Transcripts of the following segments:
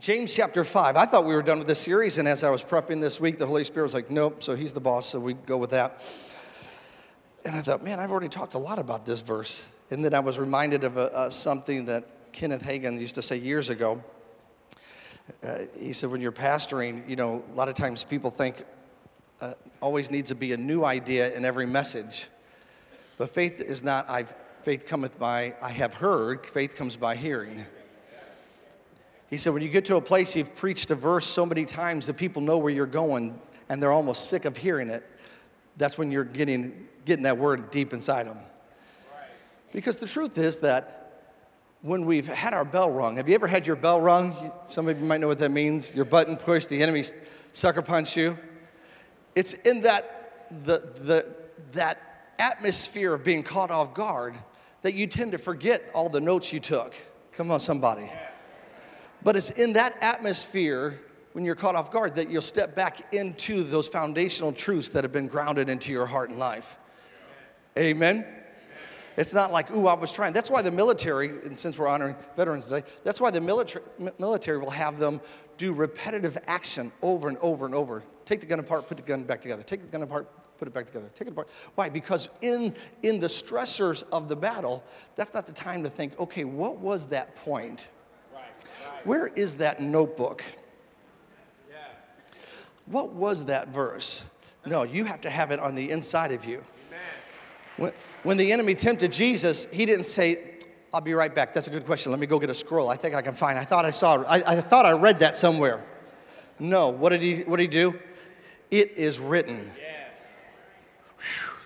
James chapter 5. I thought we were done with this series, and as I was prepping this week, the Holy Spirit was like, nope, so he's the boss, so we go with that. And I thought, man, I've already talked a lot about this verse. And then I was reminded of a, uh, something that Kenneth Hagin used to say years ago. Uh, he said, when you're pastoring, you know, a lot of times people think uh, always needs to be a new idea in every message. But faith is not, I've, faith cometh by, I have heard, faith comes by hearing. He said, when you get to a place you've preached a verse so many times that people know where you're going and they're almost sick of hearing it, that's when you're getting, getting that word deep inside them. Because the truth is that when we've had our bell rung, have you ever had your bell rung? Some of you might know what that means. Your button pushed, the enemy sucker punch you. It's in that, the, the, that atmosphere of being caught off guard that you tend to forget all the notes you took. Come on, somebody. But it's in that atmosphere when you're caught off guard that you'll step back into those foundational truths that have been grounded into your heart and life. Amen. It's not like, ooh, I was trying. That's why the military, and since we're honoring veterans today, that's why the military, military will have them do repetitive action over and over and over. Take the gun apart, put the gun back together. Take the gun apart, put it back together. Take it apart. Why? Because in, in the stressors of the battle, that's not the time to think, okay, what was that point? Where is that notebook? Yeah. What was that verse? No, you have to have it on the inside of you. When, when the enemy tempted Jesus, he didn't say, I'll be right back. That's a good question. Let me go get a scroll. I think I can find. I thought I saw. I, I thought I read that somewhere. No. What did he? What did he do? It is written. Yes.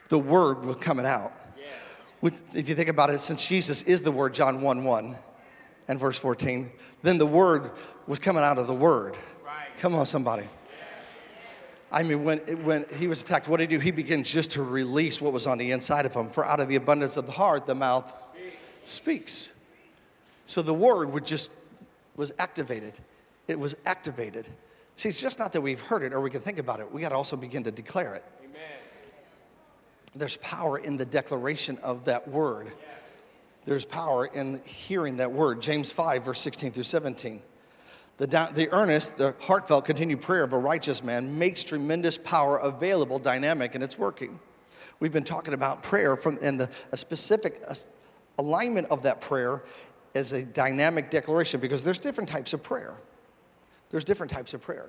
The word was coming out. Yes. If you think about it, since Jesus is the word, John 1 1 and verse 14, then the word was coming out of the word. Right. Come on, somebody. I mean, when, when he was attacked, what did he do? He began just to release what was on the inside of him. For out of the abundance of the heart, the mouth speaks. So the word would just was activated. It was activated. See, it's just not that we've heard it or we can think about it. We got to also begin to declare it. Amen. There's power in the declaration of that word. Yeah. There's power in hearing that word. James 5, verse 16 through 17. The, the earnest, the heartfelt, continued prayer of a righteous man makes tremendous power available, dynamic, and it's working. We've been talking about prayer from and the, a specific alignment of that prayer as a dynamic declaration because there's different types of prayer. There's different types of prayer.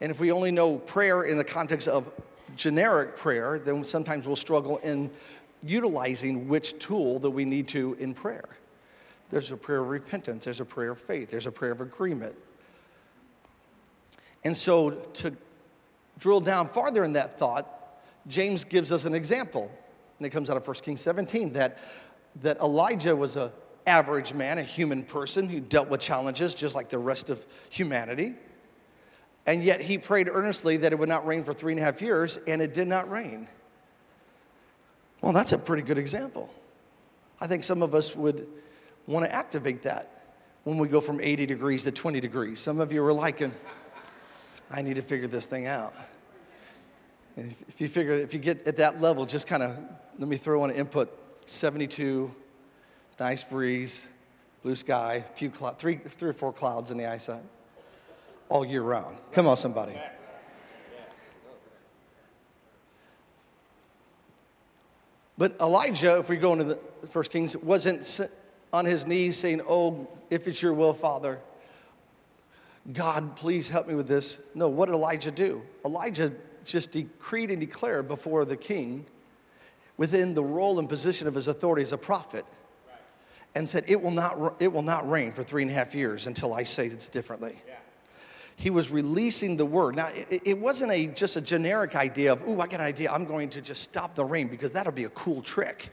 And if we only know prayer in the context of generic prayer, then sometimes we'll struggle in utilizing which tool that we need to in prayer. There's a prayer of repentance, there's a prayer of faith, there's a prayer of agreement. And so, to drill down farther in that thought, James gives us an example, and it comes out of 1 Kings 17 that, that Elijah was an average man, a human person who dealt with challenges just like the rest of humanity. And yet he prayed earnestly that it would not rain for three and a half years, and it did not rain. Well, that's a pretty good example. I think some of us would want to activate that when we go from 80 degrees to 20 degrees. Some of you are liking, I need to figure this thing out. If you figure, if you get at that level, just kind of let me throw on an input 72, nice breeze, blue sky, few three, three or four clouds in the eyesight all year round. Come on, somebody. But Elijah, if we go into the First Kings, wasn't on his knees saying, Oh, if it's your will, Father, God, please help me with this. No, what did Elijah do? Elijah just decreed and declared before the king within the role and position of his authority as a prophet and said, It will not, it will not rain for three and a half years until I say it's differently. Yeah he was releasing the word. Now, it, it wasn't a, just a generic idea of, ooh, I got an idea, I'm going to just stop the rain because that'll be a cool trick.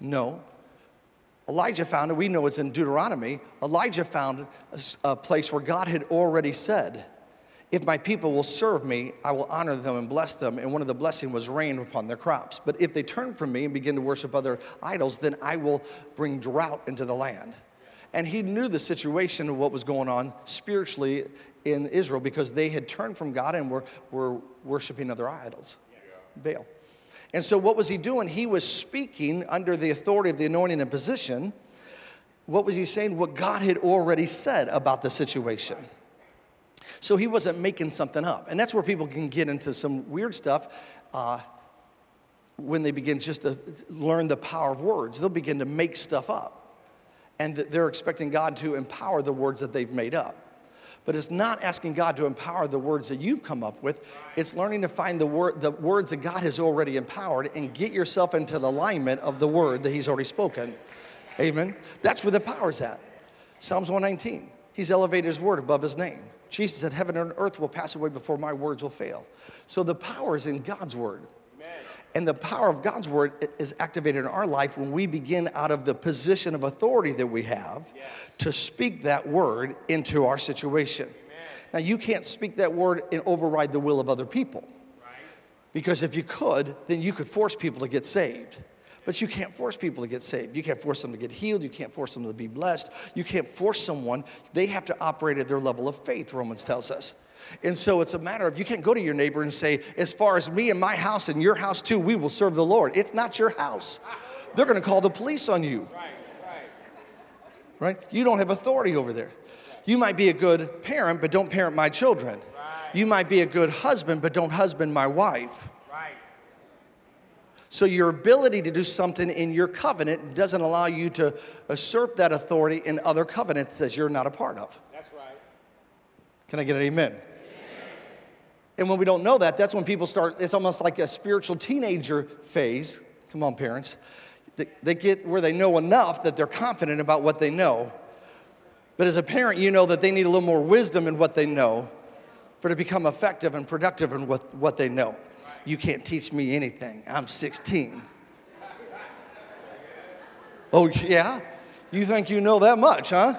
No. Elijah found, it, we know it's in Deuteronomy, Elijah found a, a place where God had already said, if my people will serve me, I will honor them and bless them. And one of the blessings was rain upon their crops. But if they turn from me and begin to worship other idols, then I will bring drought into the land. And he knew the situation of what was going on spiritually in Israel because they had turned from God and were, were worshiping other idols, Baal. And so, what was he doing? He was speaking under the authority of the anointing and position What was he saying? What God had already said about the situation. So he wasn't making something up. And that's where people can get into some weird stuff uh, when they begin just to learn the power of words. They'll begin to make stuff up. And they're expecting God to empower the words that they've made up. But it's not asking God to empower the words that you've come up with. It's learning to find the, word, the words that God has already empowered and get yourself into the alignment of the word that He's already spoken. Amen. That's where the power's at. Psalms 119. He's elevated His word above His name. Jesus said, Heaven and earth will pass away before my words will fail. So the power is in God's word. And the power of God's word is activated in our life when we begin out of the position of authority that we have yes. to speak that word into our situation. Amen. Now, you can't speak that word and override the will of other people. Right. Because if you could, then you could force people to get saved. But you can't force people to get saved. You can't force them to get healed. You can't force them to be blessed. You can't force someone. They have to operate at their level of faith, Romans tells us. And so it's a matter of you can't go to your neighbor and say, as far as me and my house and your house too, we will serve the Lord. It's not your house. They're going to call the police on you. Right, right. Right? You don't have authority over there. You might be a good parent, but don't parent my children. Right. You might be a good husband, but don't husband my wife. Right. So your ability to do something in your covenant doesn't allow you to usurp that authority in other covenants that you're not a part of. That's right. Can I get an amen? And when we don't know that, that's when people start, it's almost like a spiritual teenager phase. Come on, parents. They, they get where they know enough that they're confident about what they know. But as a parent, you know that they need a little more wisdom in what they know for to become effective and productive in what, what they know. You can't teach me anything. I'm 16. Oh, yeah? You think you know that much, huh?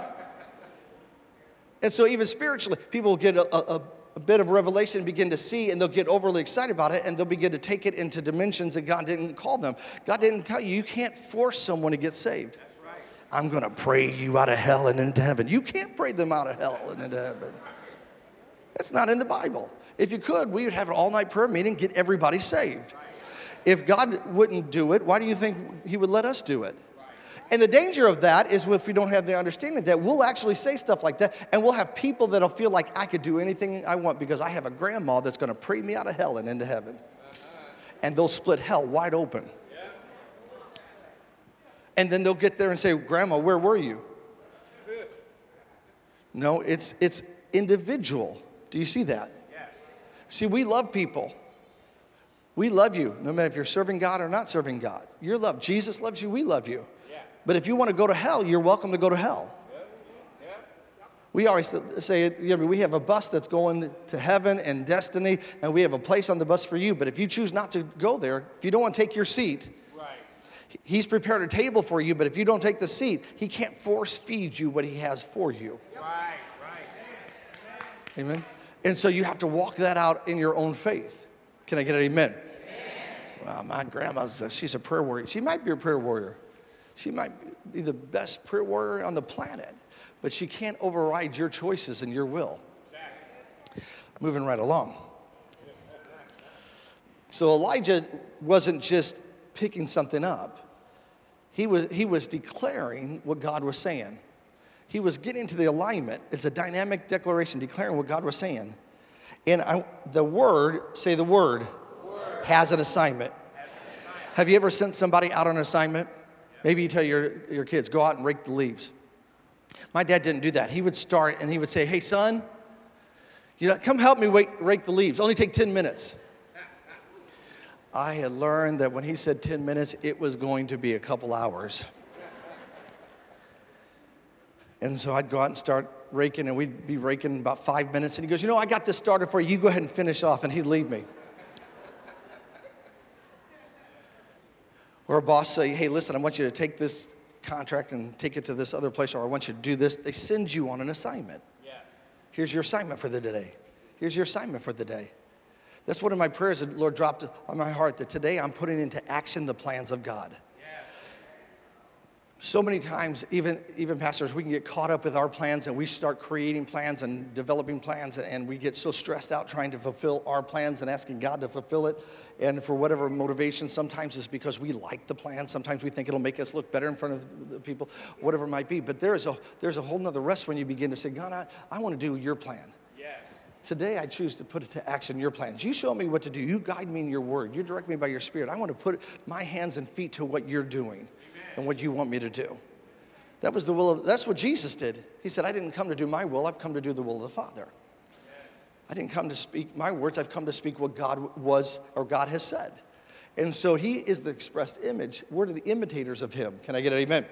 And so, even spiritually, people get a, a, a bit of revelation and begin to see, and they'll get overly excited about it, and they'll begin to take it into dimensions that God didn't call them. God didn't tell you, you can't force someone to get saved. Right. I'm going to pray you out of hell and into heaven. You can't pray them out of hell and into heaven. That's not in the Bible. If you could, we would have an all night prayer meeting, get everybody saved. If God wouldn't do it, why do you think He would let us do it? And the danger of that is if we don't have the understanding that we'll actually say stuff like that, and we'll have people that'll feel like I could do anything I want because I have a grandma that's going to pray me out of hell and into heaven. And they'll split hell wide open. And then they'll get there and say, Grandma, where were you? No, it's, it's individual. Do you see that? Yes. See, we love people. We love you, no matter if you're serving God or not serving God. You're loved. Jesus loves you, we love you. But if you want to go to hell, you're welcome to go to hell. We always say, you know, we have a bus that's going to heaven and destiny, and we have a place on the bus for you. But if you choose not to go there, if you don't want to take your seat, right. He's prepared a table for you. But if you don't take the seat, He can't force feed you what He has for you. Right, right. Amen. And so you have to walk that out in your own faith. Can I get an amen? amen. Well, my grandma, she's a prayer warrior. She might be a prayer warrior. She might be the best prayer warrior on the planet, but she can't override your choices and your will. Moving right along. So Elijah wasn't just picking something up, he was, he was declaring what God was saying. He was getting to the alignment. It's a dynamic declaration, declaring what God was saying. And I, the word, say the word, word. Has, an has an assignment. Have you ever sent somebody out on assignment? Maybe you tell your, your kids, go out and rake the leaves. My dad didn't do that. He would start and he would say, hey, son, you know, come help me rake, rake the leaves. Only take 10 minutes. I had learned that when he said 10 minutes, it was going to be a couple hours. And so I'd go out and start raking, and we'd be raking about five minutes. And he goes, You know, I got this started for you. You go ahead and finish off. And he'd leave me. Or a boss say, hey, listen, I want you to take this contract and take it to this other place, or I want you to do this. They send you on an assignment. Yeah. Here's your assignment for the day. Here's your assignment for the day. That's one of my prayers that the Lord dropped on my heart that today I'm putting into action the plans of God. So many times even even pastors we can get caught up with our plans and we start creating plans and developing plans and we get so stressed out trying to fulfill our plans and asking god to fulfill it and for whatever motivation sometimes it's because we like the plan sometimes we think it'll make us look better in front of the people whatever it might be but there's a there's a whole nother rest when you begin to say god i, I want to do your plan Yes. Today, I choose to put into action your plans. You show me what to do. You guide me in your word. You direct me by your spirit. I want to put my hands and feet to what you're doing and what you want me to do. That was the will of, that's what Jesus did. He said, I didn't come to do my will, I've come to do the will of the Father. I didn't come to speak my words, I've come to speak what God was or God has said. And so he is the expressed image. We're the imitators of him. Can I get an amen?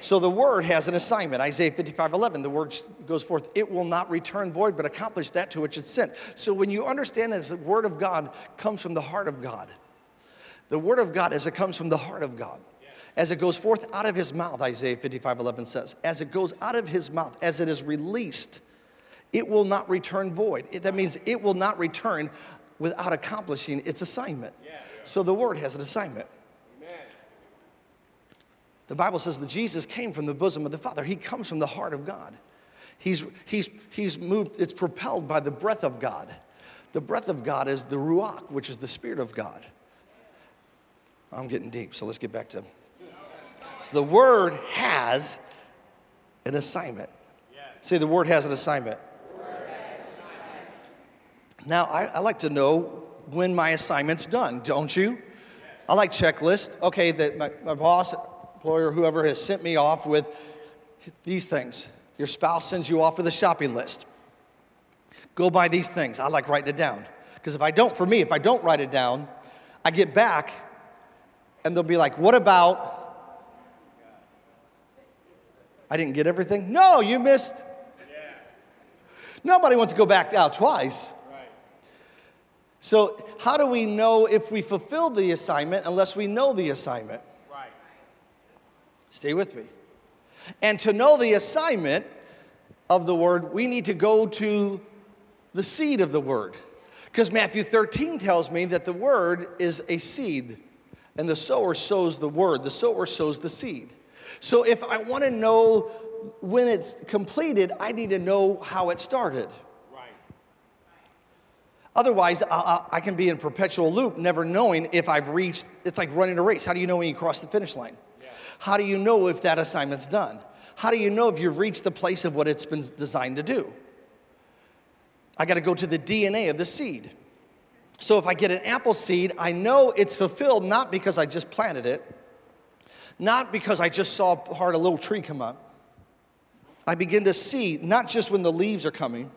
So the word has an assignment. Isaiah 55, 11, the word goes forth, it will not return void, but accomplish that to which it's sent. So when you understand that the word of God comes from the heart of God, the word of God as it comes from the heart of God, as it goes forth out of his mouth, Isaiah 55 11 says, as it goes out of his mouth, as it is released, it will not return void. That means it will not return without accomplishing its assignment. So the word has an assignment. The Bible says that Jesus came from the bosom of the Father. He comes from the heart of God. He's, he's, he's moved, it's propelled by the breath of God. The breath of God is the Ruach, which is the Spirit of God. I'm getting deep, so let's get back to so the word has an assignment. Say the word has an assignment. Now, I, I, like to know when my assignment's done, don't you? I like checklists. Okay, that my, my boss, employer, whoever has sent me off with these things. Your spouse sends you off with a shopping list. Go buy these things. I like writing it down. Because if I don't, for me, if I don't write it down, I get back and they'll be like, What about I didn't get everything? No, you missed. Yeah. Nobody wants to go back out twice. Right. So, how do we know if we fulfilled the assignment unless we know the assignment? Right. Stay with me. And to know the assignment of the word, we need to go to the seed of the word. Because Matthew 13 tells me that the word is a seed, and the sower sows the word, the sower sows the seed. So if I want to know when it's completed, I need to know how it started. Right. Otherwise, I, I, can be in perpetual loop, never knowing if I've reached. It's like running a race. How do you know when you cross the finish line? Yeah. How do you know if that assignment's done? How do you know if you've reached the place of what it's been designed to do? I got to go to the DNA of the seed. So if I get an apple seed, I know it's fulfilled not because I just planted it, not because I just saw part of a little tree come up. I begin to see, not just when the leaves are coming,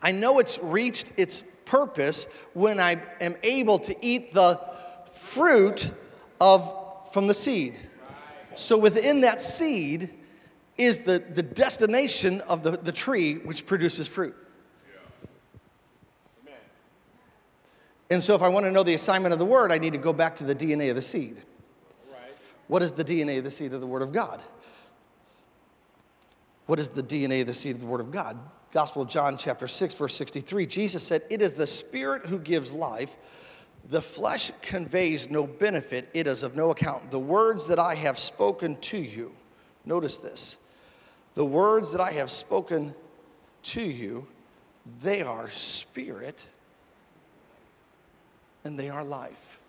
I know it's reached its purpose when I am able to eat the fruit of from the seed. So within that seed is the, the destination of the, the tree which produces fruit. And so if I want to know the assignment of the word, I need to go back to the DNA of the seed. What is the DNA of the seed of the Word of God? What is the DNA of the seed of the Word of God? Gospel of John, chapter 6, verse 63, Jesus said, It is the Spirit who gives life. The flesh conveys no benefit, it is of no account. The words that I have spoken to you, notice this, the words that I have spoken to you, they are spirit and they are life.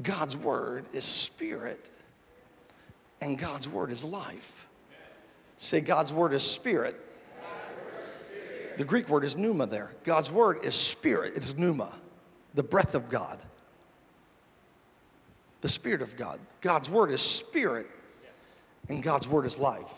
God's word is spirit, and God's word is life. Say, God's word is spirit. The Greek word is pneuma there. God's word is spirit, it is pneuma, the breath of God, the spirit of God. God's word is spirit, and God's word is life.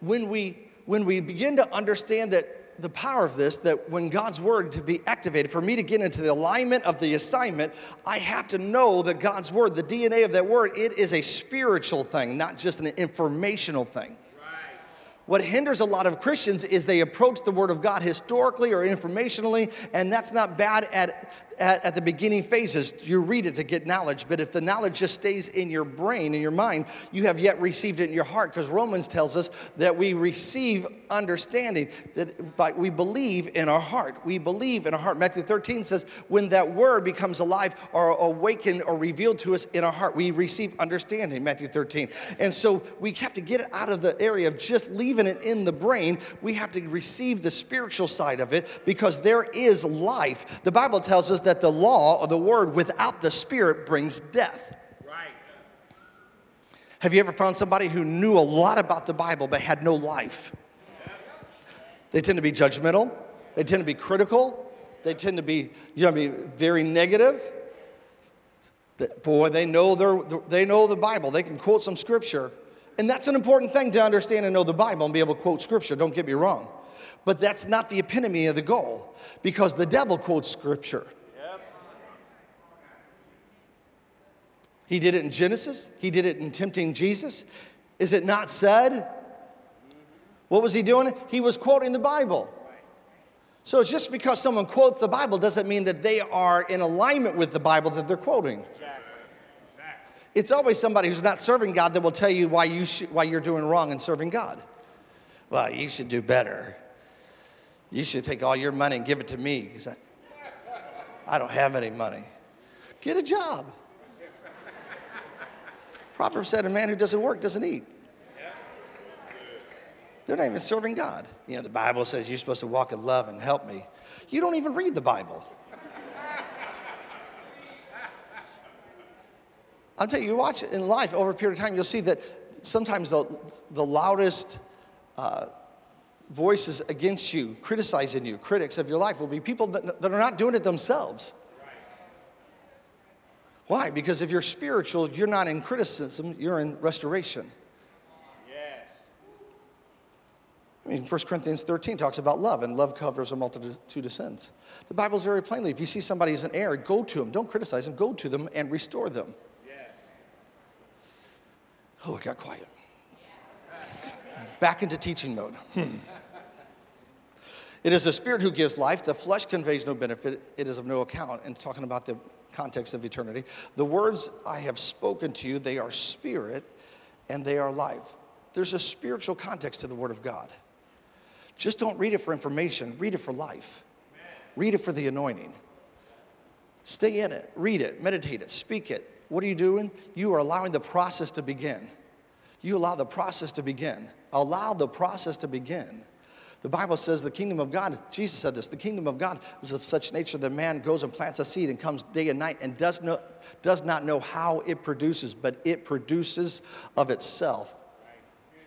When we when we begin to understand that the power of this that when God's word to be activated, for me to get into the alignment of the assignment, I have to know that God's word, the DNA of that word, it is a spiritual thing, not just an informational thing. Right. What hinders a lot of Christians is they approach the Word of God historically or informationally, and that's not bad at, at, at, the beginning phases. You read it to get knowledge, but if the knowledge just stays in your brain, in your mind, you have yet received it in your heart, because Romans tells us that we receive understanding, that by, we believe in our heart. We believe in our heart. Matthew 13 says, when that Word becomes alive or awakened or revealed to us in our heart, we receive understanding, Matthew 13. And so we have to get it out of the area of just leaving leaving it in the brain. We have to receive the spiritual side of it because there is life. The Bible tells us that the law or the word without the spirit brings death. Right. Have you ever found somebody who knew a lot about the Bible but had no life? They tend to be judgmental, they tend to be critical, they tend to be, you know, be very negative. Boy, they know, their, they know the Bible. They can quote some scripture, and that's an important thing to understand and know the Bible and be able to quote scripture, don't get me wrong. But that's not the epitome of the goal because the devil quotes scripture. He did it in Genesis, he did it in tempting Jesus. Is it not said? What was he doing? He was quoting the Bible. So it's just because someone quotes the Bible doesn't mean that they are in alignment with the Bible that they're quoting. Exactly. It's always somebody who's not serving God that will tell you why, you why you're doing wrong in serving God. Well, you should do better. You should take all your money and give it to me because I, I don't have any money. Get a job. Proverbs said, A man who doesn't work doesn't eat. They're not even serving God. You know, the Bible says you're supposed to walk in love and help me. You don't even read the Bible. I'll tell you, you watch in life over a period of time, you'll see that sometimes the, the loudest uh, voices against you, criticizing you, critics of your life, will be people that, that are not doing it themselves. Why? Because if you're spiritual, you're not in criticism, you're in restoration. Yes. I mean, 1 Corinthians 13 talks about love, and love covers a multitude of sins. The Bible's very plainly if you see somebody as an error, go to them. Don't criticize them, go to them and restore them. Yes. Oh, it got quiet. Back into teaching mode. Hmm. It is the spirit who gives life. The flesh conveys no benefit. It is of no account. And talking about the context of eternity, the words I have spoken to you, they are spirit and they are life. There's a spiritual context to the word of God. Just don't read it for information, read it for life. Read it for the anointing. Stay in it, read it, meditate it, speak it, what are you doing? You are allowing the process to begin. You allow the process to begin. Allow the process to begin. The Bible says the kingdom of God, Jesus said this, the kingdom of God is of such nature that man goes and plants a seed and comes day and night and does, no, does not know how it produces, but it produces of itself.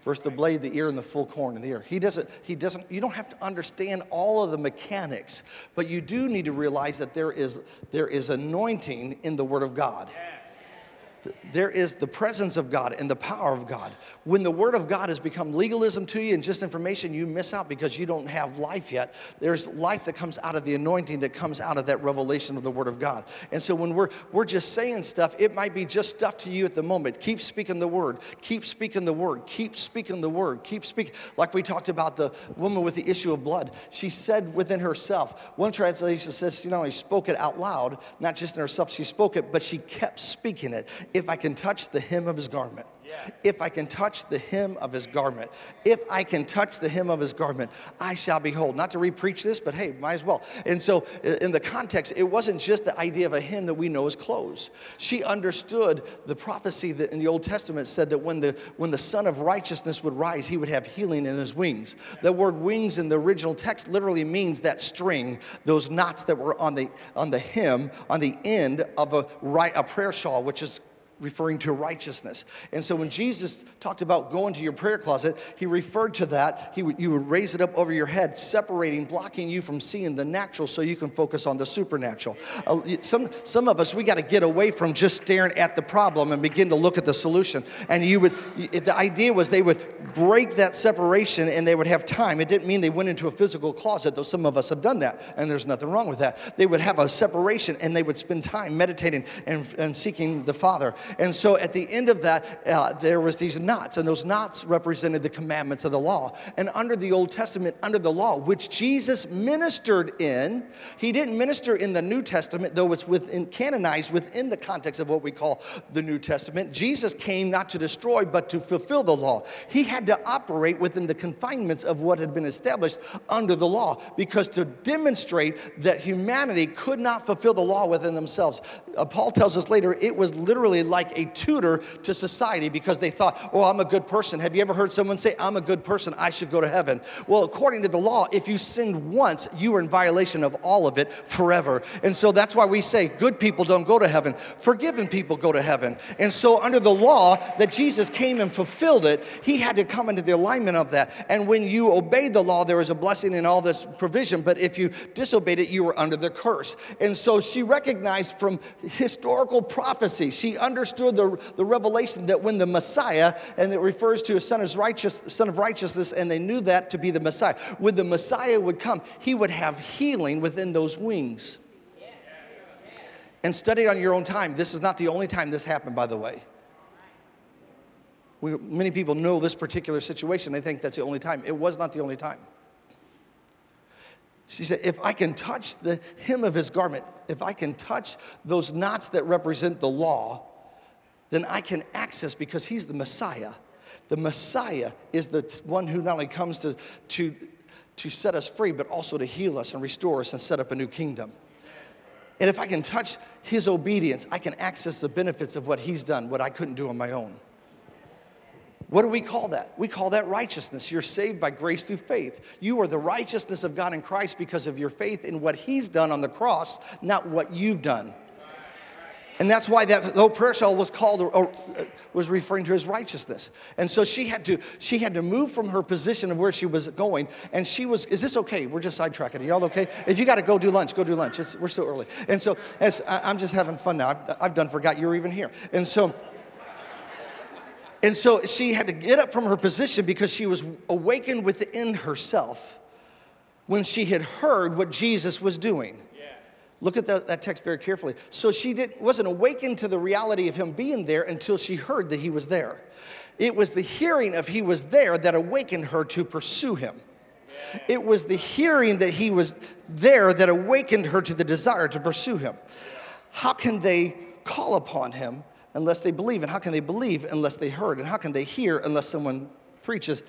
First the blade, the ear, and the full corn in the ear. He doesn't, he doesn't, you don't have to understand all of the mechanics, but you do need to realize that there is, there is anointing in the Word of God. Yeah there is the presence of God and the power of God. When the Word of God has become legalism to you and just information, you miss out because you don't have life yet. There's life that comes out of the anointing that comes out of that revelation of the Word of God. And so when we're, we're just saying stuff, it might be just stuff to you at the moment. Keep speaking the Word. Keep speaking the Word. Keep speaking the Word. Keep speaking. Like we talked about the woman with the issue of blood. She said within herself, one translation says she not only spoke it out loud, not just in herself, she spoke it, but she kept speaking it if I can touch the hem of his garment. If I can touch the hem of his garment, if I can touch the hem of his garment, I shall be whole. Not to repreach this, but hey, might as well. And so, in the context, it wasn't just the idea of a hem that we know as clothes. She understood the prophecy that in the Old Testament said that when the when the Son of Righteousness would rise, he would have healing in his wings. The word wings in the original text literally means that string, those knots that were on the on the hem, on the end of a right a prayer shawl, which is referring to righteousness. And so when Jesus talked about going to your prayer closet, he referred to that. He would, you would raise it up over your head, separating, blocking you from seeing the natural so you can focus on the supernatural. Uh, some, some of us, we got to get away from just staring at the problem and begin to look at the solution. And you would, the idea was they would break that separation and they would have time. It didn't mean they went into a physical closet, though some of us have done that, and there's nothing wrong with that. They would have a separation and they would spend time meditating and, and seeking the Father And so at the end of that, uh, there was these knots, and those knots represented the commandments of the law. And under the Old Testament, under the law, which Jesus ministered in, he didn't minister in the New Testament, though it's within, canonized within the context of what we call the New Testament. Jesus came not to destroy, but to fulfill the law. He had to operate within the confinements of what had been established under the law, because to demonstrate that humanity could not fulfill the law within themselves. Uh, Paul tells us later it was literally like a tutor to society because they thought, oh, I'm a good person. Have you ever heard someone say, I'm a good person, I should go to heaven? Well, according to the law, if you sinned once, you were in violation of all of it forever. And so that's why we say good people don't go to heaven, forgiven people go to heaven. And so, under the law that Jesus came and fulfilled it, he had to come into the alignment of that. And when you obeyed the law, there was a blessing in all this provision. But if you disobeyed it, you were under the curse. And so she recognized from historical prophecy, she understood the, the revelation that when the Messiah, and it refers to a son of, righteous, son of righteousness, and they knew that to be the Messiah, when the Messiah would come, he would have healing within those wings. And study on your own time. This is not the only time this happened, by the way. We, many people know this particular situation. They think that's the only time. It was not the only time. She said, If I can touch the hem of his garment, if I can touch those knots that represent the law, then I can access because he's the Messiah. The Messiah is the one who not only comes to, to, to set us free, but also to heal us and restore us and set up a new kingdom. And if I can touch his obedience, I can access the benefits of what he's done, what I couldn't do on my own. What do we call that? We call that righteousness. You're saved by grace through faith. You are the righteousness of God in Christ because of your faith in what He's done on the cross, not what you've done. And that's why that prayer shawl was called or, uh, was referring to as righteousness. And so she had to she had to move from her position of where she was going. And she was, is this okay? We're just sidetracking. Are y'all okay? If you got to go do lunch, go do lunch. It's, we're still early. And so as, I, am just having fun now. I've, I've done forgot you were even here. And so and so she had to get up from her position because she was awakened within herself when she had heard what Jesus was doing. Look at that, that, text very carefully. So she did, wasn't awakened to the reality of him being there until she heard that he was there. It was the hearing of he was there that awakened her to pursue him. It was the hearing that he was there that awakened her to the desire to pursue him. How can they call upon him unless they believe? And how can they believe unless they heard? And how can they hear unless someone preaches?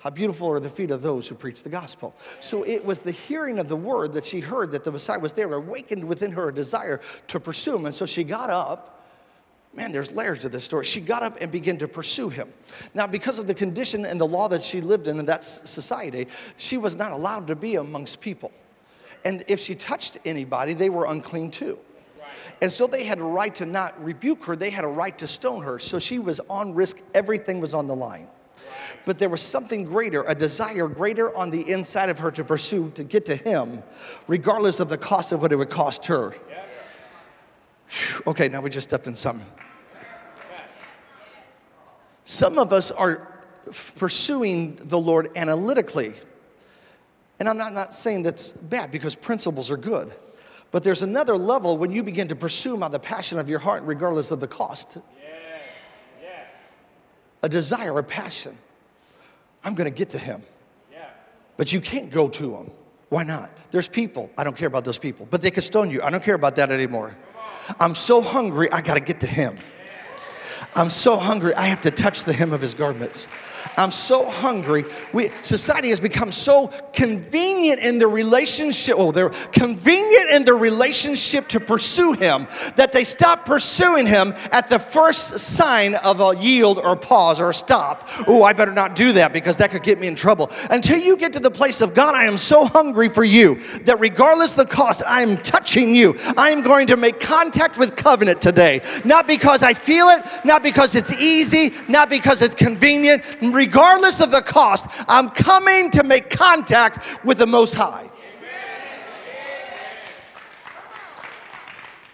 How beautiful are the feet of those who preach the gospel. So it was the hearing of the word that she heard that the Messiah was there, awakened within her a desire to pursue him. And so she got up. Man, there's layers to this story. She got up and began to pursue him. Now, because of the condition and the law that she lived in in that society, she was not allowed to be amongst people. And if she touched anybody, they were unclean too. And so they had a right to not rebuke her, they had a right to stone her. So she was on risk, everything was on the line. But there was something greater, a desire greater on the inside of her to pursue, to get to him, regardless of the cost of what it would cost her. Okay, now we just stepped in something. Some of us are pursuing the Lord analytically. And I'm not, not saying that's bad because principles are good. But there's another level when you begin to pursue him out of the passion of your heart, regardless of the cost. A desire, a passion. I'm going to get to him. Yeah. But you can't go to him. Why not? There's people. I don't care about those people. But they can stone you. I don't care about that anymore. I'm so hungry, I got to get to him. I'm so hungry, I have to touch the hem of his garments. I'm so hungry. We, society has become so convenient in the relationship. Oh, they're convenient in the relationship to pursue him that they stop pursuing him at the first sign of a yield or a pause or a stop. Oh, I better not do that because that could get me in trouble. Until you get to the place of God, I am so hungry for you that regardless the cost, I am touching you. I am going to make contact with covenant today. Not because I feel it, not because it's easy, not because it's convenient regardless of the cost, I'm coming to make contact with the Most High.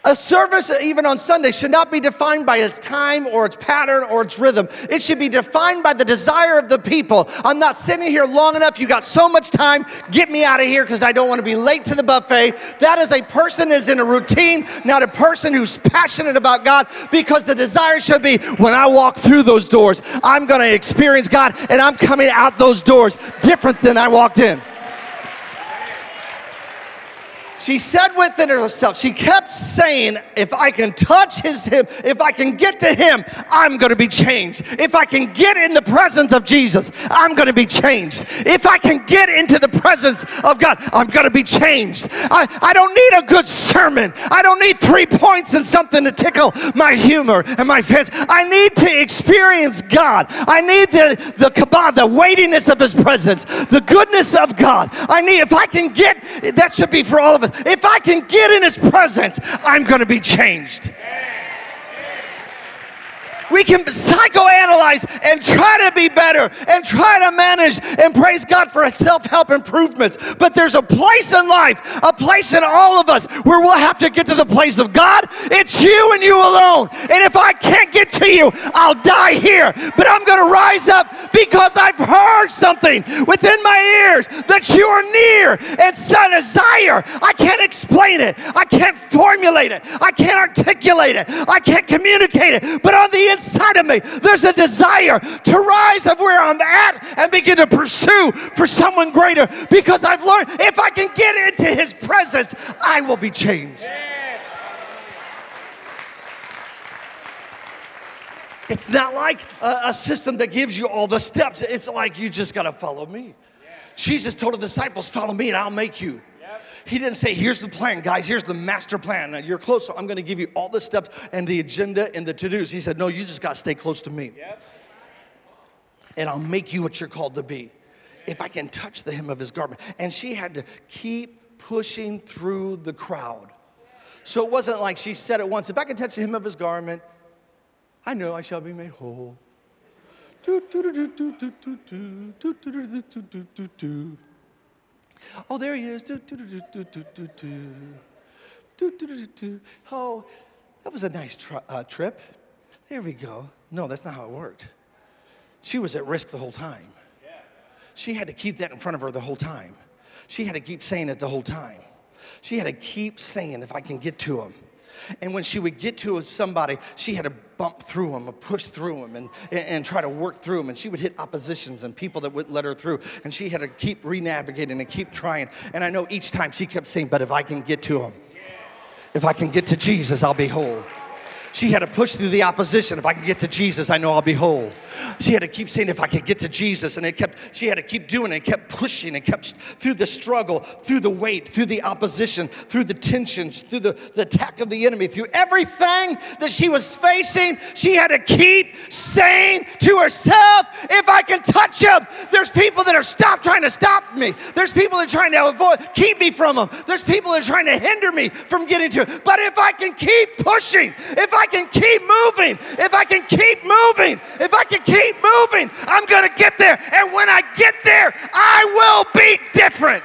A service, even on Sunday, should not be defined by its time or its pattern or its rhythm. It should be defined by the desire of the people. I'm not sitting here long enough. You got so much time. Get me out of here because I don't want to be late to the buffet. That is a person that is in a routine, not a person who's passionate about God because the desire should be when I walk through those doors, I'm going to experience God and I'm coming out those doors different than I walked in. She said within herself, she kept saying, if I can touch his him, if I can get to him, I'm going to be changed. If I can get in the presence of Jesus, I'm going to be changed. If I can get into the presence of God, I'm going to be changed. I, I don't need a good sermon. I don't need three points and something to tickle my humor and my fans. I need to experience God. I need the, the kabod, the weightiness of his presence, the goodness of God. I need, if I can get, that should be for all of us if I can get in his presence, I'm going to be changed. We can psychoanalyze and try to be better and try to manage and praise God for self help improvements. But there's a place in life, a place in all of us where we'll have to get to the place of God. It's you and you alone. And if I can't get to you, I'll die here. But I'm going to rise up because I've heard something within my ears that you are near and son desire. I can't explain it, I can't formulate it, I can't articulate it, I can't communicate it. But on the inside of me, there's a desire to rise of where I'm at and begin to pursue for someone greater because I've learned if I can get into his presence, I will be changed. It's not like a, a, system that gives you all the steps. It's like you just got to follow me. Jesus told the disciples, Follow me and I'll make you. He didn't say, here's the plan, guys, here's the master plan. Now, you're close, so I'm gonna give you all the steps and the agenda and the to dos. He said, no, you just gotta stay close to me. Yep. And I'll make you what you're called to be. If I can touch the hem of his garment. And she had to keep pushing through the crowd. So it wasn't like she said it once, if I can touch the hem of his garment, I know I shall be made whole. Oh, there he is. Do, do, do, do, do, do, do. Do, do, do, do. Oh, that was a nice tri- uh, trip. There we go. No, that's not how it worked. She was at risk the whole time. She had to keep that in front of her the whole time. She had to keep saying it the whole time. She had to keep saying, if I can get to him, and when she would get to somebody, she had to bump through them or push through them and, and, try to work through them. And she would hit oppositions and people that wouldn't let her through. And she had to keep re-navigating and keep trying. And I know each time she kept saying, but if I can get to him, if I can get to Jesus, I'll be whole. She had to push through the opposition. If I can get to Jesus, I know I'll be whole. She had to keep saying, if I could get to Jesus. And it kept, she had to keep doing it, kept pushing and kept through the struggle, through the weight, through the opposition, through the tensions, through the, the attack of the enemy, through everything that she was facing. She had to keep saying to herself, if I can touch him, there's people that are stop trying to stop me. There's people that are trying to avoid, keep me from him. There's people that are trying to hinder me from getting to it. But if I can keep pushing, if I can keep moving, if I can keep moving, if I can keep moving, I'm going to get there. And when I get there, I will be different.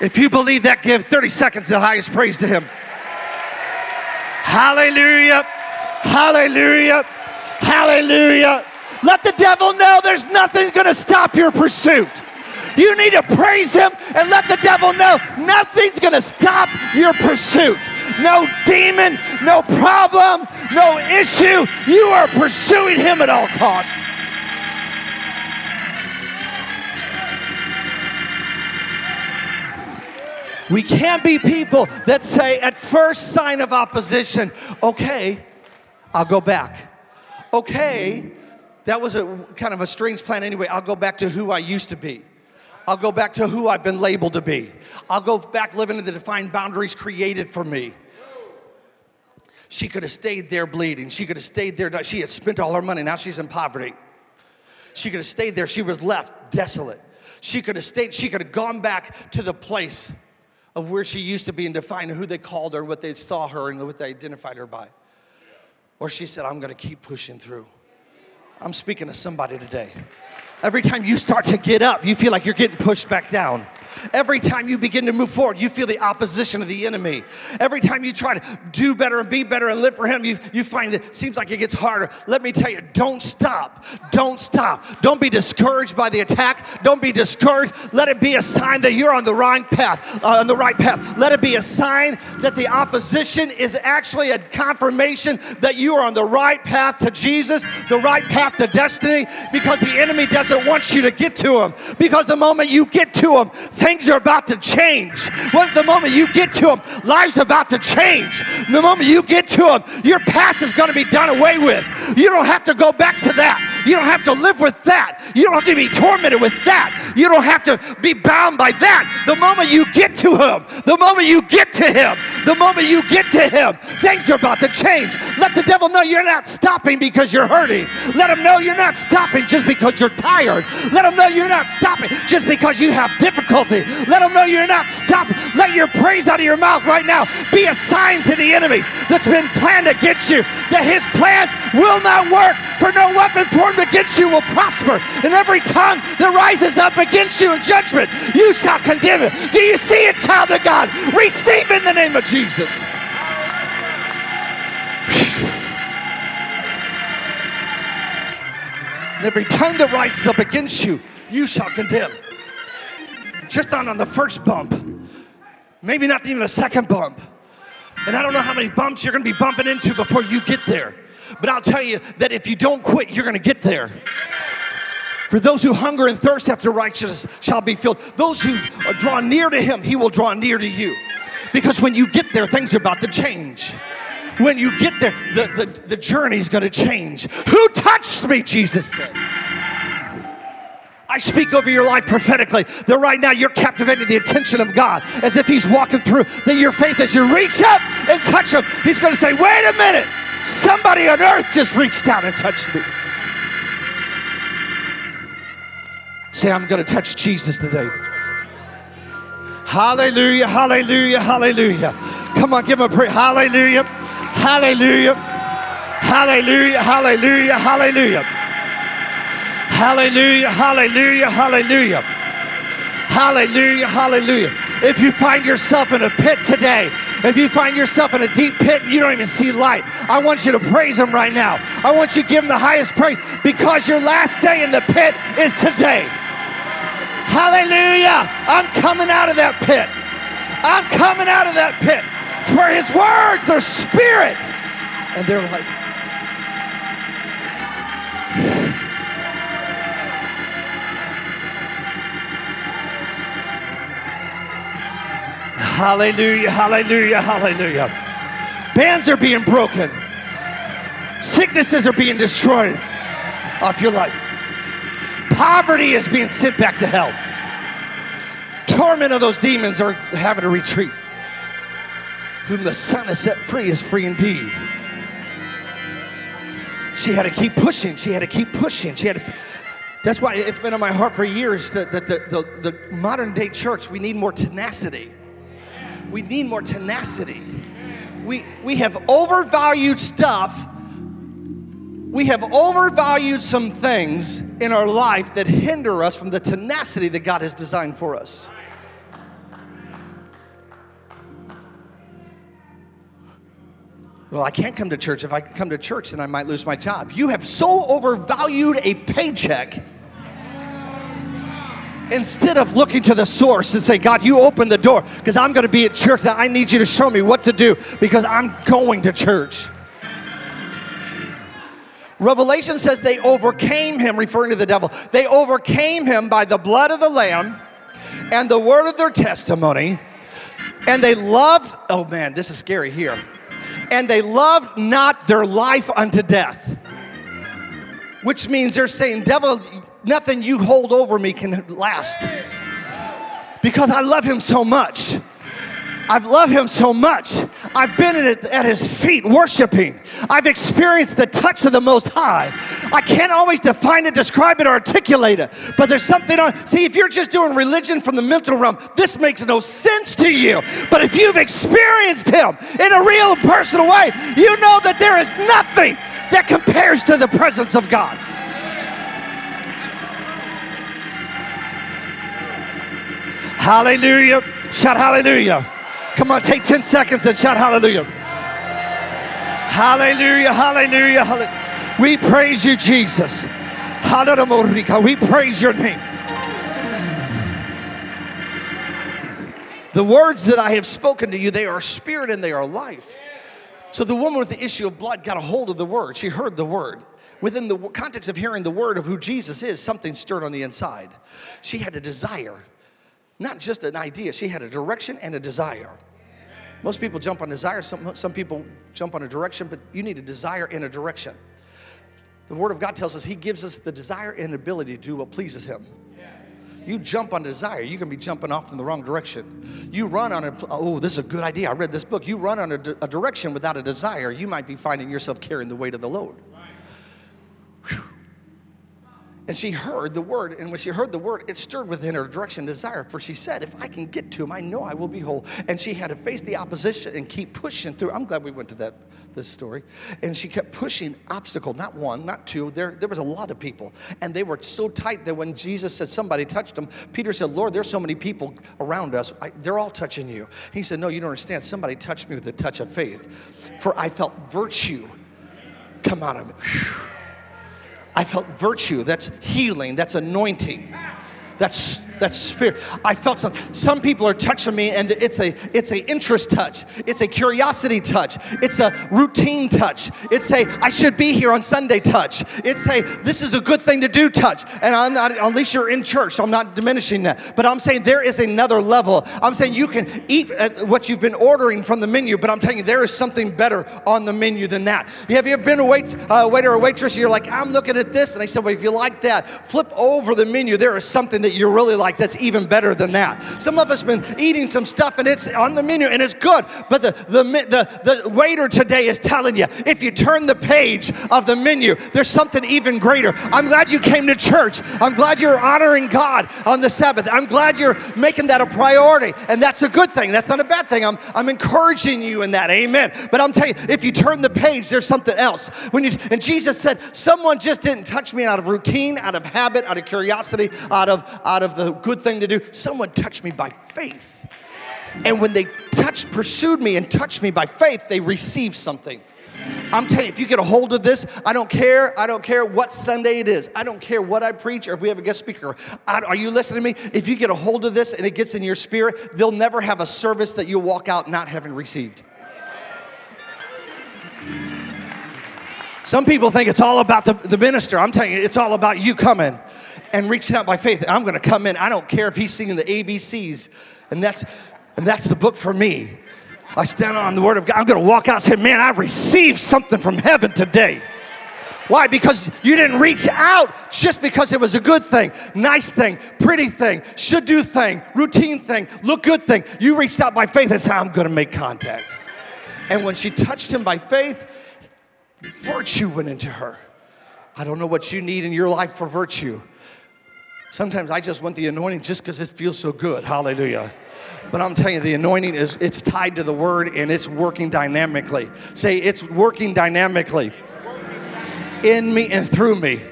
If you believe that, give 30 seconds the highest praise to Him. Hallelujah. Hallelujah. Hallelujah. Let the devil know there's nothing going to stop your pursuit. You need to praise him and let the devil know nothing's going to stop your pursuit no demon, no problem, no issue. You are pursuing Him at all costs. We can't be people that say at first sign of opposition, okay, I'll go back. Okay, that was a kind of a strange plan anyway. I'll go back to who I used to be. I'll go back to who I've been labeled to be. I'll go back living in the defined boundaries created for me. She could have stayed there bleeding. She could have stayed there. She had spent all her money. Now she's in poverty. She could have stayed there. She was left desolate. She could have stayed. She could have gone back to the place of where she used to be and defined who they called her, what they saw her, and what they identified her by. Or she said, I'm going to keep pushing through. I'm speaking to somebody today. Every time you start to get up, you feel like you're getting pushed back down. Every time you begin to move forward, you feel the opposition of the enemy. Every time you try to do better and be better and live for Him, you, you find that it seems like it gets harder. Let me tell you, don't stop. Don't stop. Don't be discouraged by the attack. Don't be discouraged. Let it be a sign that you're on the right path. Uh, on the right path. Let it be a sign that the opposition is actually a confirmation that you are on the right path to Jesus, the right path to destiny, because the enemy doesn't want you to get to Him. Because the moment you get to Him, things are about to change. When the moment you get to them, life's about to change. The moment you get to them, your past is going to be done away with. You don't have to go back to that. You don't have to live with that. You don't have to be tormented with that. You don't have to be bound by that. The moment you get to Him, the moment you get to Him, the moment you get to Him, things are about to change. Let the devil know you're not stopping because you're hurting. Let him know you're not stopping just because you're tired. Let him know you're not stopping just because you have difficulty. Let him know you're not stopping. Let your praise out of your mouth right now be a sign to the enemy that's been planned against you that his plans will not work, for no weapon formed against you will prosper. And every tongue that rises up against you in judgment, you shall condemn it. Do you see it, child of God? Receive in the name of Jesus. And every tongue that rises up against you, you shall condemn. Just on, on the first bump, maybe not even a second bump. And I don't know how many bumps you're gonna be bumping into before you get there. But I'll tell you that if you don't quit, you're gonna get there. For those who hunger and thirst after righteousness shall be filled. Those who draw near to him, he will draw near to you. Because when you get there, things are about to change. When you get there, the, the, the journey's gonna change. Who touched me? Jesus said. I speak over your life prophetically that right now you're captivating the attention of God as if He's walking through. That your faith, as you reach up and touch Him, He's going to say, Wait a minute, somebody on earth just reached down and touched me. Say, I'm going to touch Jesus today. Hallelujah, hallelujah, hallelujah. Come on, give him a prayer. Hallelujah, hallelujah, hallelujah, hallelujah, hallelujah. Hallelujah, hallelujah, hallelujah. Hallelujah, hallelujah. If you find yourself in a pit today, if you find yourself in a deep pit and you don't even see light, I want you to praise Him right now. I want you to give Him the highest praise because your last day in the pit is today. Hallelujah. I'm coming out of that pit. I'm coming out of that pit. For His words, they're spirit, and they're like, Hallelujah, hallelujah, hallelujah. Bands are being broken. Sicknesses are being destroyed off your life. Poverty is being sent back to hell. Torment of those demons are having a retreat. Whom the Son has set free is free indeed. She had to keep pushing. She had to keep pushing. She had to. That's why it's been on my heart for years that, that the, the, the modern day church, we need more tenacity. We need more tenacity. We, we have overvalued stuff. We have overvalued some things in our life that hinder us from the tenacity that God has designed for us. Well, I can't come to church. If I come to church, then I might lose my job. You have so overvalued a paycheck instead of looking to the source and say, God, you open the door because I'm going to be at church. Now I need you to show me what to do because I'm going to church. Revelation says they overcame him, referring to the devil. They overcame him by the blood of the Lamb and the word of their testimony. And they loved, oh man, this is scary here. And they loved not their life unto death. Which means they're saying, Devil, nothing you hold over me can last. Because I love him so much. I've loved him so much. I've been at his feet worshiping. I've experienced the touch of the Most High. I can't always define it, describe it, or articulate it, but there's something on. See, if you're just doing religion from the mental realm, this makes no sense to you. But if you've experienced him in a real and personal way, you know that there is nothing that compares to the presence of God. Hallelujah. Shout hallelujah. Come on, take 10 seconds and shout hallelujah. Hallelujah, hallelujah, hallelujah. We praise you, Jesus. Hallelujah. We praise your name. The words that I have spoken to you, they are spirit and they are life. So the woman with the issue of blood got a hold of the word. She heard the word. Within the context of hearing the word of who Jesus is, something stirred on the inside. She had a desire, not just an idea, she had a direction and a desire. Most people jump on desire, some, some people jump on a direction, but you need a desire and a direction. The Word of God tells us He gives us the desire and ability to do what pleases Him. You jump on desire, you can be jumping off in the wrong direction. You run on a, oh, this is a good idea. I read this book. You run on a, a direction without a desire, you might be finding yourself carrying the weight of the load. And she heard the word, and when she heard the word, it stirred within her direction desire. For she said, If I can get to him, I know I will be whole. And she had to face the opposition and keep pushing through. I'm glad we went to that this story. And she kept pushing obstacle, not one, not two. There, there was a lot of people. And they were so tight that when Jesus said somebody touched them, Peter said, Lord, there's so many people around us. I, they're all touching you. He said, No, you don't understand. Somebody touched me with the touch of faith. For I felt virtue come out of me. Whew. I felt virtue. That's healing. That's anointing. That's that's spirit. I felt some. Some people are touching me, and it's a it's a interest touch. It's a curiosity touch. It's a routine touch. It's a I should be here on Sunday touch. It's a this is a good thing to do touch. And I'm not unless you're in church. I'm not diminishing that, but I'm saying there is another level. I'm saying you can eat what you've been ordering from the menu, but I'm telling you there is something better on the menu than that. Have you ever been a wait uh, waiter or waitress? You're like I'm looking at this, and I said, well, if you like that, flip over the menu. There is something that you really like that's even better than that. Some of us been eating some stuff and it's on the menu and it's good, but the, the, the, the waiter today is telling you if you turn the page of the menu, there's something even greater. I'm glad you came to church. I'm glad you're honoring God on the Sabbath. I'm glad you're making that a priority, and that's a good thing. That's not a bad thing. I'm, I'm encouraging you in that. Amen. But I'm telling you, if you turn the page, there's something else. When you and Jesus said, someone just didn't touch me out of routine, out of habit, out of curiosity, out of out of the good thing to do. Someone touched me by faith. And when they touched, pursued me and touched me by faith, they received something. I'm telling you, if you get a hold of this, I don't care. I don't care what Sunday it is. I don't care what I preach or if we have a guest speaker. I, are you listening to me? If you get a hold of this and it gets in your spirit, they'll never have a service that you'll walk out not having received. Some people think it's all about the, the minister. I'm telling you, it's all about you coming and reaching out by faith. I'm going to come in. I don't care if he's singing the ABCs, and that's and that's the book for me. I stand on the Word of God. I'm going to walk out and say, "Man, I received something from heaven today." Why? Because you didn't reach out just because it was a good thing, nice thing, pretty thing, should do thing, routine thing, look good thing. You reached out by faith and said, I'm going to make contact. And when she touched him by faith, Virtue went into her. I don't know what you need in your life for virtue. Sometimes I just want the anointing just because it feels so good. Hallelujah. But I'm telling you, the anointing is it's tied to the word and it's working dynamically. Say it's working dynamically in me and through me.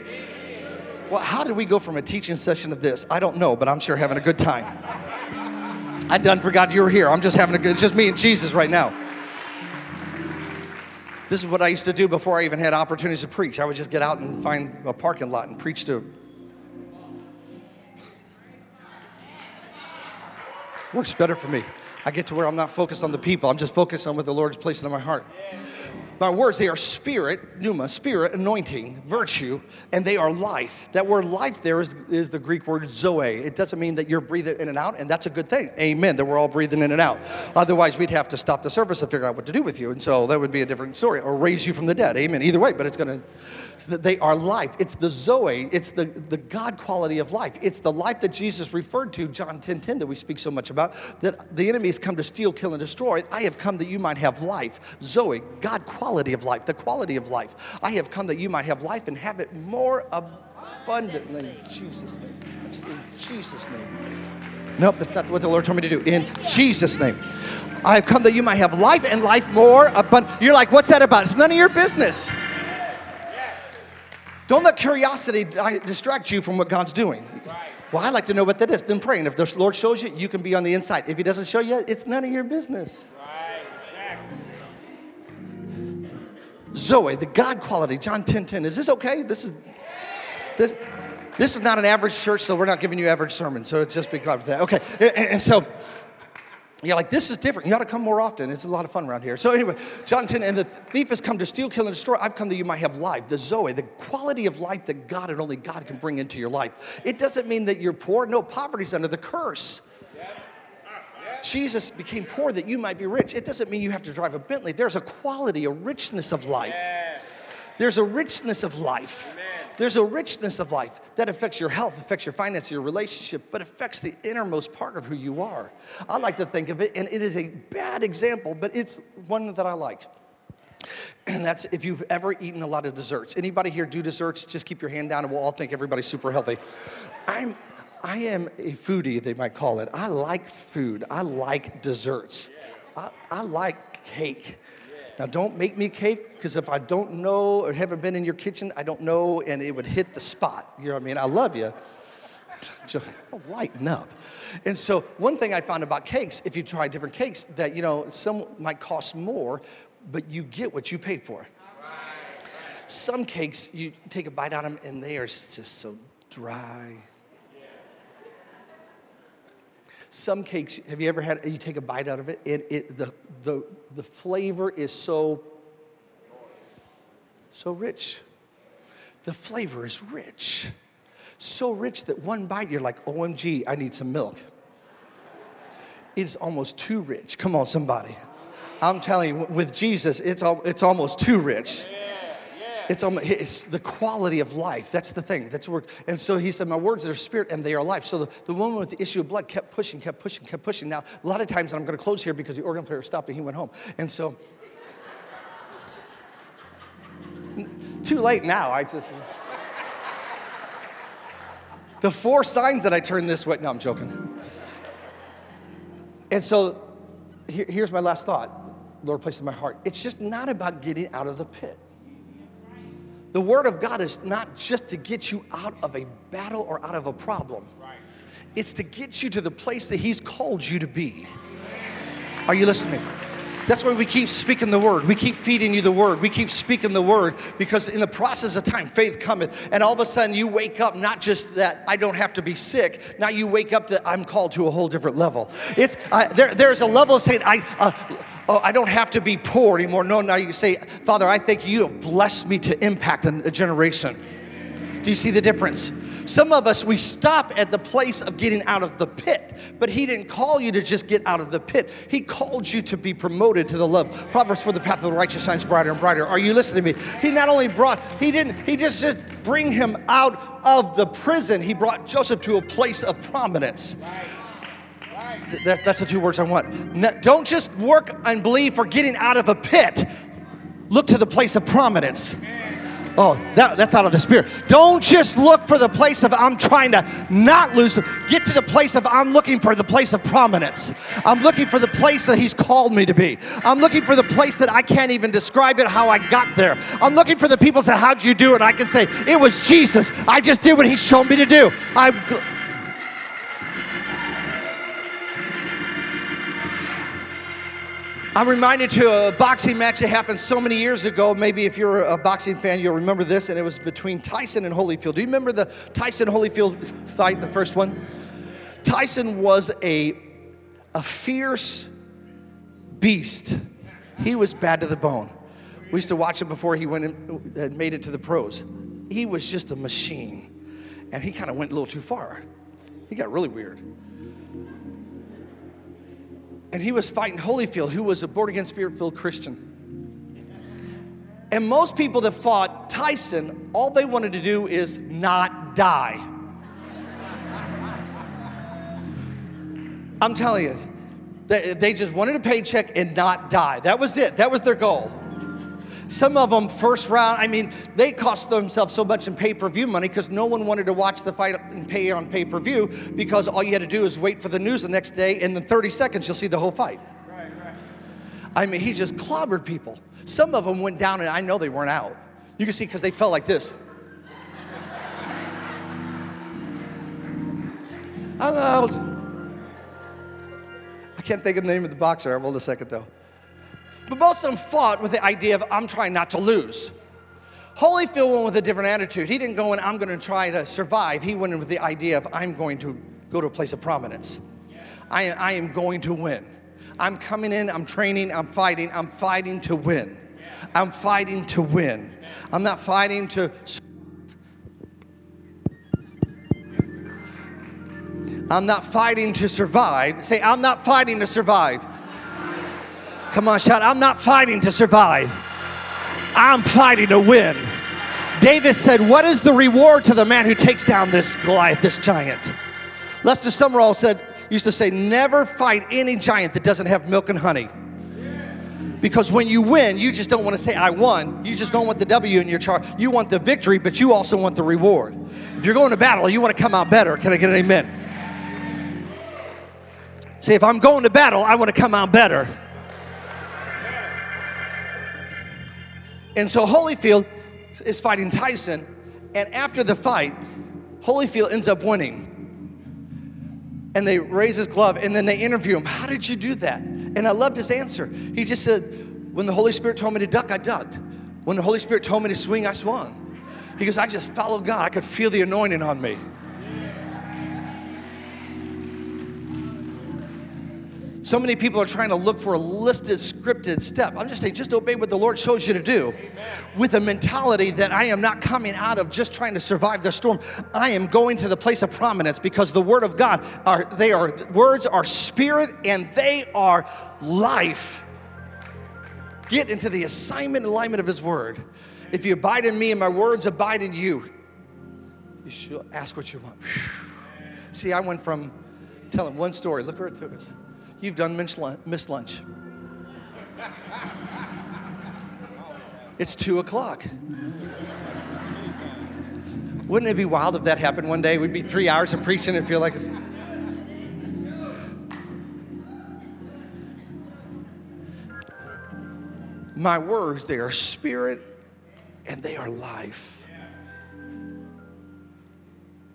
Well, how did we go from a teaching session of this? I don't know, but I'm sure having a good time. I done forgot you were here. I'm just having a good, it's just me and Jesus right now. This is what I used to do before I even had opportunities to preach. I would just get out and find a parking lot and preach to. Works better for me. I get to where I'm not focused on the people. I'm just focused on what the Lord's placing in my heart. My words, they are spirit, pneuma, spirit, anointing, virtue, and they are life. That word life there is, is the Greek word zoe. It doesn't mean that you're breathing in and out, and that's a good thing. Amen, that we're all breathing in and out. Otherwise, we'd have to stop the service and figure out what to do with you, and so that would be a different story, or raise you from the dead. Amen. Either way, but it's going to they are life. It's the Zoe, it's the, the God quality of life. It's the life that Jesus referred to, John 10 10, that we speak so much about, that the enemy has come to steal, kill, and destroy. I have come that you might have life. Zoe, God quality of life, the quality of life. I have come that you might have life and have it more abundantly. In Jesus' name. In Jesus' name. Nope, that's not what the Lord told me to do. In Jesus' name. I have come that you might have life and life more abundant. You're like, what's that about? It's none of your business. Don't let curiosity distract you from what God's doing. Well, I like to know what that is. Then pray. And if the Lord shows you, you can be on the inside. If He doesn't show you, it's none of your business. Zoe, the God quality, John 10 10. Is this okay? This is this, this is not an average church, so we're not giving you average sermons. So just be glad with that. Okay. And, and so you're like, this is different. You ought to come more often. It's a lot of fun around here. So anyway, John 10, and the thief has come to steal, kill, and destroy. I've come that you might have life. The Zoe, the quality of life that God and only God can bring into your life. It doesn't mean that you're poor. No, poverty's under the curse. Jesus became poor that you might be rich. It doesn't mean you have to drive a Bentley. There's a quality, a richness of life. There's a richness of life. There's a richness of life that affects your health, affects your finances, your relationship, but affects the innermost part of who you are. I like to think of it, and it is a bad example, but it's one that I like. And that's if you've ever eaten a lot of desserts. Anybody here do desserts? Just keep your hand down and we'll all think everybody's super healthy. I'm I am a foodie, they might call it. I like food. I like desserts. I, I like cake. Now, don't make me cake because if I don't know or haven't been in your kitchen, I don't know and it would hit the spot. You know what I mean? I love you. Just lighten up. And so, one thing I found about cakes, if you try different cakes, that you know, some might cost more, but you get what you pay for. Some cakes, you take a bite out of them and they are just so dry. Some cakes, have you ever had, you take a bite out of it, it, it the, the, the flavor is so, so rich. The flavor is rich. So rich that one bite, you're like, OMG, I need some milk. It is almost too rich. Come on, somebody. I'm telling you, with Jesus, it's, al- it's almost too rich. It's, almost, it's the quality of life. That's the thing. That's where, and so he said, My words are spirit and they are life. So the, the woman with the issue of blood kept pushing, kept pushing, kept pushing. Now, a lot of times, and I'm going to close here because the organ player stopped and he went home. And so, too late now. I just. The four signs that I turned this way. No, I'm joking. And so, here, here's my last thought. Lord placed in my heart. It's just not about getting out of the pit. The Word of God is not just to get you out of a battle or out of a problem, it's to get you to the place that He's called you to be. Are you listening? That's why we keep speaking the word. We keep feeding you the word. We keep speaking the word because in the process of time, faith cometh. And all of a sudden, you wake up not just that I don't have to be sick. Now you wake up that I'm called to a whole different level. It's there, there's a level of saying I. Uh, oh, I don't have to be poor anymore. No, now you say, Father, I think you have blessed me to impact a generation. Do you see the difference? Some of us, we stop at the place of getting out of the pit, but He didn't call you to just get out of the pit. He called you to be promoted to the love. Proverbs for the path of the righteous shines brighter and brighter. Are you listening to me? He not only brought, He didn't, He just just bring him out of the prison. He brought Joseph to a place of prominence. That, that's the two words I want. No, don't just work and believe for getting out of a pit. Look to the place of prominence. Oh, that, that's out of the spirit. Don't just look for the place of I'm trying to not lose. Get to the place of I'm looking for the place of prominence. I'm looking for the place that He's called me to be. I'm looking for the place that I can't even describe it how I got there. I'm looking for the people that How'd you do it? I can say, It was Jesus. I just did what He showed me to do. I'm. I'm reminded to a boxing match that happened so many years ago. Maybe if you're a boxing fan, you'll remember this, and it was between Tyson and Holyfield. Do you remember the Tyson Holyfield fight, the first one? Tyson was a, a fierce beast. He was bad to the bone. We used to watch him before he went and uh, made it to the pros. He was just a machine, and he kind of went a little too far. He got really weird and he was fighting Holyfield, who was a born again, spirit filled Christian. And most people that fought Tyson, all they wanted to do is not die. I'm telling you, they, they just wanted a paycheck and not die. That was it, that was their goal. Some of them, first round, I mean, they cost themselves so much in pay per view money because no one wanted to watch the fight and pay on pay per view because all you had to do is wait for the news the next day, and in 30 seconds, you'll see the whole fight. Right, right. I mean, he just clobbered people. Some of them went down, and I know they weren't out. You can see because they felt like this. I'm out. I can't think of the name of the boxer. Hold a second though. But most of them fought with the idea of I'm trying not to lose. Holyfield went with a different attitude. He didn't go in, I'm going to try to survive. He went in with the idea of I'm going to go to a place of prominence. I, I am going to win. I'm coming in, I'm training, I'm fighting, I'm fighting to win. I'm fighting to win. I'm not fighting to. I'm not fighting to survive. Say, I'm not fighting to survive. Come on, shout, I'm not fighting to survive. I'm fighting to win. David said, What is the reward to the man who takes down this Goliath, this giant? Lester Sumrall said, used to say, Never fight any giant that doesn't have milk and honey. Because when you win, you just don't want to say, I won. You just don't want the W in your chart. You want the victory, but you also want the reward. If you're going to battle, you want to come out better. Can I get an amen? Say, if I'm going to battle, I want to come out better. And so Holyfield is fighting Tyson, and after the fight, Holyfield ends up winning. And they raise his glove and then they interview him. How did you do that? And I loved his answer. He just said, When the Holy Spirit told me to duck, I ducked. When the Holy Spirit told me to swing, I swung. He goes, I just followed God. I could feel the anointing on me. So many people are trying to look for a listed, scripted step. I'm just saying, just obey what the Lord shows you to do Amen. with a mentality that I am not coming out of just trying to survive the storm. I am going to the place of prominence because the word of God are, they are, words are spirit and they are life. Get into the assignment alignment of his word. If you abide in me and my words abide in you, you should ask what you want. See, I went from telling one story, look where it took us. You've done missed lunch. It's two o'clock. Wouldn't it be wild if that happened one day? We'd be three hours of preaching and feel like it's. My words, they are spirit and they are life.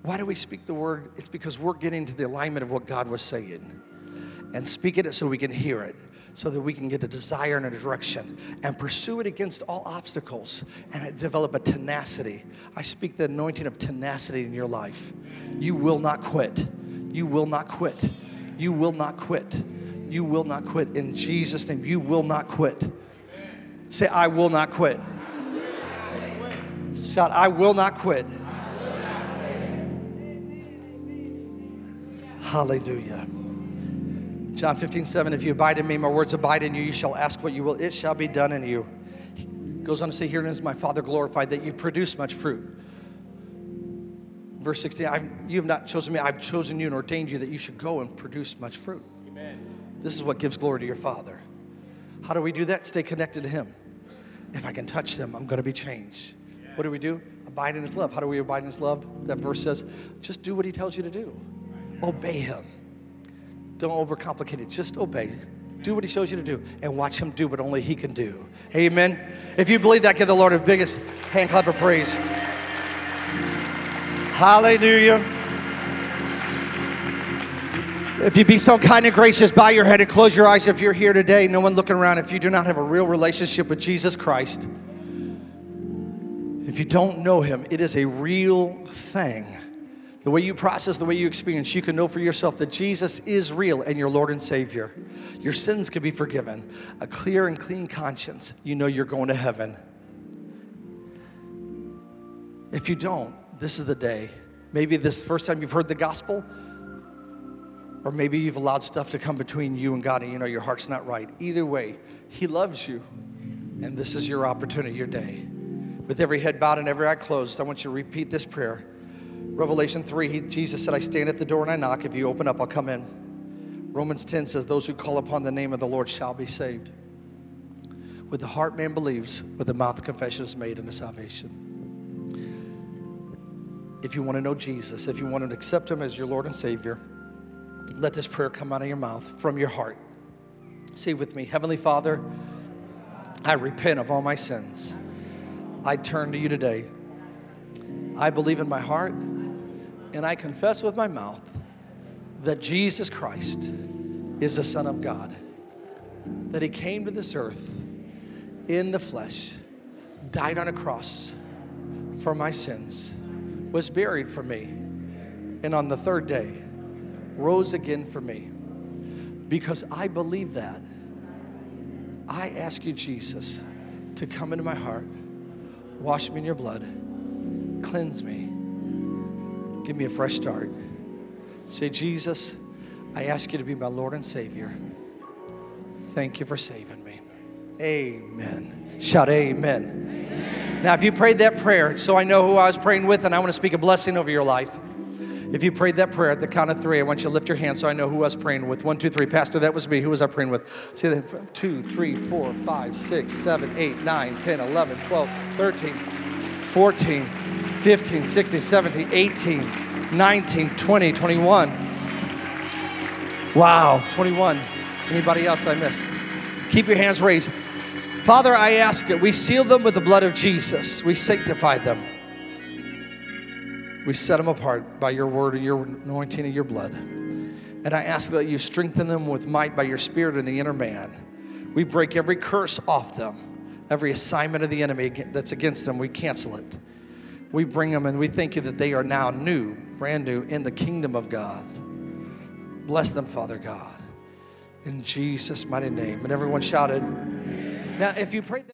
Why do we speak the word? It's because we're getting to the alignment of what God was saying and speak it so we can hear it so that we can get a desire and a direction and pursue it against all obstacles and develop a tenacity. I speak the anointing of tenacity in your life. You will not quit. You will not quit. You will not quit. You will not quit. In Jesus' name, you will not quit. Say, I will not quit. Shout, I will not quit. Hallelujah. John 15, 7, if you abide in me, my words abide in you, you shall ask what you will, it shall be done in you. He goes on to say, Herein is my Father glorified, that you produce much fruit. Verse 16, you have not chosen me, I've chosen you and ordained you that you should go and produce much fruit. Amen. This is what gives glory to your Father. How do we do that? Stay connected to Him. If I can touch them, I'm going to be changed. Yeah. What do we do? Abide in His love. How do we abide in His love? That verse says, just do what He tells you to do, obey Him. Don't overcomplicate it. Just obey. Do what he shows you to do and watch him do what only he can do. Amen. If you believe that, give the Lord the biggest hand clap of praise. Hallelujah. If you be so kind and gracious, bow your head and close your eyes if you're here today, no one looking around. If you do not have a real relationship with Jesus Christ, if you don't know him, it is a real thing the way you process, the way you experience, you can know for yourself that Jesus is real and your Lord and Savior. Your sins can be forgiven. A clear and clean conscience, you know you're going to heaven. If you don't, this is the day. Maybe this first time you've heard the gospel, or maybe you've allowed stuff to come between you and God and you know your heart's not right. Either way, He loves you, and this is your opportunity, your day. With every head bowed and every eye closed, I want you to repeat this prayer. Revelation 3, he, Jesus said, I stand at the door and I knock. If you open up, I'll come in. Romans 10 says, Those who call upon the name of the Lord shall be saved. With the heart, man believes, with the mouth, confession is made in the salvation. If you want to know Jesus, if you want to accept Him as your Lord and Savior, let this prayer come out of your mouth from your heart. Say with me Heavenly Father, I repent of all my sins. I turn to you today. I believe in my heart and I confess with my mouth that Jesus Christ is the Son of God, that He came to this earth in the flesh, died on a cross for my sins, was buried for me, and on the third day rose again for me. Because I believe that, I ask you, Jesus, to come into my heart, wash me in your blood, cleanse me, give me a fresh start. Say, Jesus, I ask you to be my Lord and Savior. Thank you for saving me. Amen. Shout amen. amen. Now, if you prayed that prayer, so I know who I was praying with, and I want to speak a blessing over your life. If you prayed that prayer at the count of three, I want you to lift your hand so I know who I was praying with. One, two, three. Pastor, that was me. Who was I praying with? Say that. Two, three, four, five, six, seven, eight, nine, 10, 11, 12, 13, 14, 15, 16, 17, 18, 19, 20, 21. Wow, 21. Anybody else that I missed? Keep your hands raised. Father, I ask it. We seal them with the blood of Jesus. We sanctify them. We set them apart by your word and your anointing and your blood. And I ask that you strengthen them with might by your spirit in the inner man. We break every curse off them, every assignment of the enemy that's against them, we cancel it. We bring them and we thank you that they are now new, brand new in the kingdom of God. Bless them, Father God. In Jesus' mighty name. And everyone shouted. Now, if you prayed